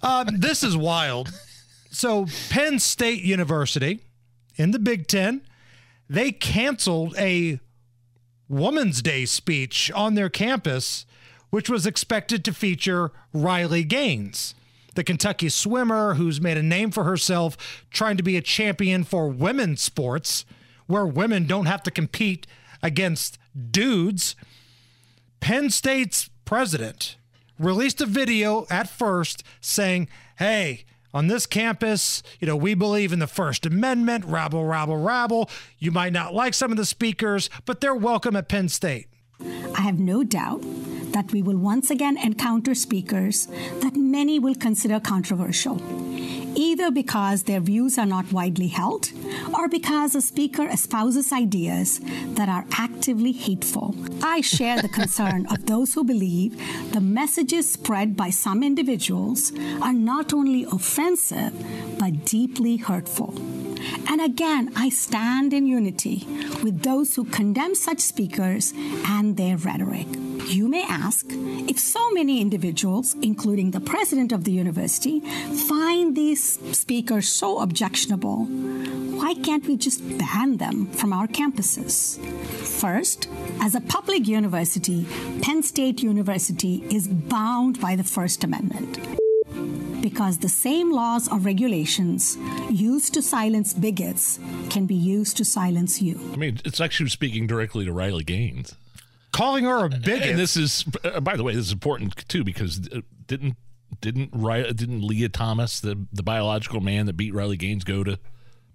Um, this is wild. So Penn State University in the Big Ten, they canceled a Woman's Day speech on their campus, which was expected to feature Riley Gaines, the Kentucky swimmer who's made a name for herself trying to be a champion for women's sports, where women don't have to compete against dudes. Penn State's president released a video at first saying, hey, on this campus, you know, we believe in the First Amendment, rabble, rabble, rabble. You might not like some of the speakers, but they're welcome at Penn State. I have no doubt that we will once again encounter speakers that many will consider controversial, either because their views are not widely held or because a speaker espouses ideas that are actively hateful. I share the concern of those who believe the messages spread by some individuals are not only offensive, but deeply hurtful. And again, I stand in unity with those who condemn such speakers and their rhetoric. You may ask if so many individuals, including the president of the university, find these speakers so objectionable, why can't we just ban them from our campuses? First, as a public university, Penn State University is bound by the First Amendment because the same laws or regulations used to silence bigots can be used to silence you. I mean, it's actually speaking directly to Riley Gaines. Calling her a bigot. And this is, uh, by the way, this is important too because uh, didn't didn't Riley, didn't Lia Thomas, the the biological man that beat Riley Gaines, go to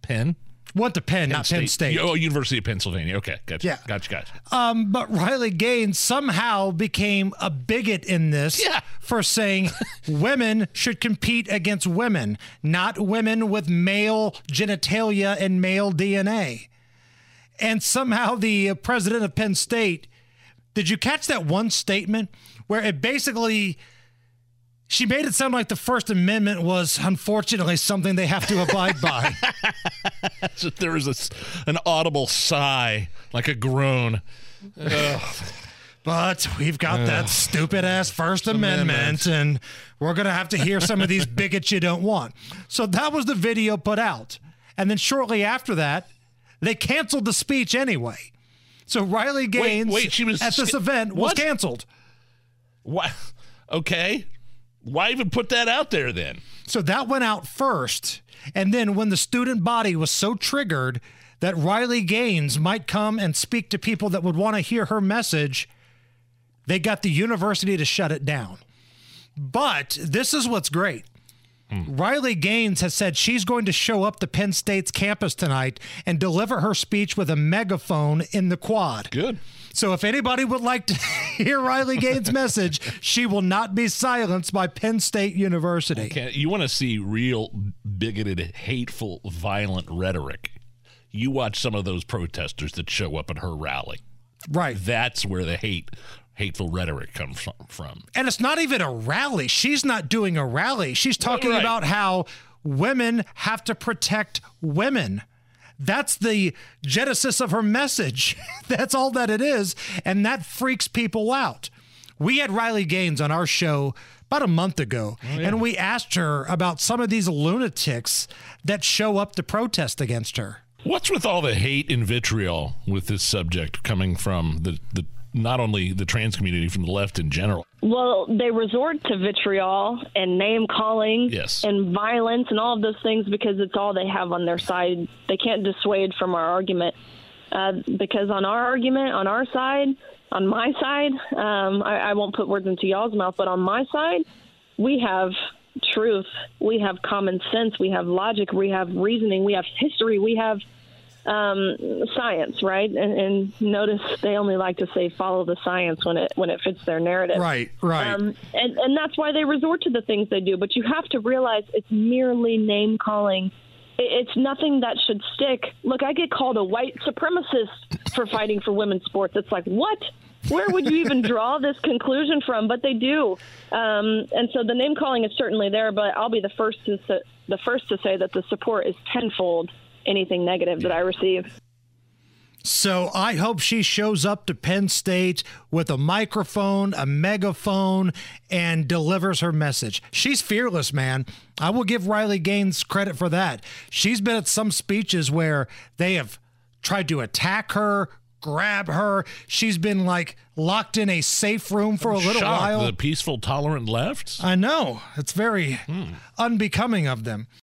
Penn? Went to Penn, not Penn State. Oh, University of Pennsylvania. Okay, gotcha. Yeah. Gotcha, gotcha. Um, but Riley Gaines somehow became a bigot in this Yeah. for saying women should compete against women, not women with male genitalia and male DNA. And somehow the uh, president of Penn State, did you catch that one statement where it basically she made it sound like the First Amendment was unfortunately something they have to abide by. So there was a an audible sigh, like a groan. But we've got that stupid ass First Amendment, and we're going to have to hear some of these bigots you don't want. So that was the video put out. And then shortly after that, they canceled the speech anyway. So Riley Gaines wait, she was at this event was what? canceled. Why? Okay. Why even put that out there then? So that went out first. And then when the student body was so triggered that Riley Gaines might come and speak to people that would want to hear her message, they got the university to shut it down. But this is what's great. Riley Gaines has said she's going to show up to Penn State's campus tonight and deliver her speech with a megaphone in the quad. Good. So if anybody would like to hear Riley Gaines' message, she will not be silenced by Penn State University. Can, you want to see real bigoted, hateful, violent rhetoric? You watch some of those protesters that show up at her rally. Right. That's where the hate, hateful rhetoric comes from. from. And it's not even a rally. She's not doing a rally. She's talking Right. about how women have to protect women. That's the genesis of her message. That's all that it is. And that freaks people out. We had Riley Gaines on our show about a month ago, oh, and we asked her about some of these lunatics that show up to protest against her. What's with all the hate and vitriol with this subject coming from the, the not only the trans community, from the left in general? Well, they resort to vitriol and name calling Yes. and violence and all of those things because it's all they have on their side. They can't dissuade from our argument. Uh, because on our argument, on our side, on my side, um, I, I won't put words into y'all's mouth, but on my side, we have truth, we have common sense, we have logic, we have reasoning, we have history, we have um, science, right? And, and notice they only like to say follow the science when it when it fits their narrative. Right, right. Um, and and that's why they resort to the things they do. But you have to realize it's merely name calling. It's nothing that should stick. Look, I get called a white supremacist for fighting for women's sports. It's like what? Where would you even draw this conclusion from? But they do, um, and so the name calling is certainly there. But I'll be the first to the first to say that the support is tenfold anything negative that I receive. So I hope she shows up to Penn State with a microphone, a megaphone, and delivers her message. She's fearless, man. I will give Riley Gaines credit for that. She's been at some speeches where they have tried to attack her, grab her. She's been like locked in a safe room for a little Shocked, while. The peaceful, tolerant left. I know. It's very hmm. unbecoming of them.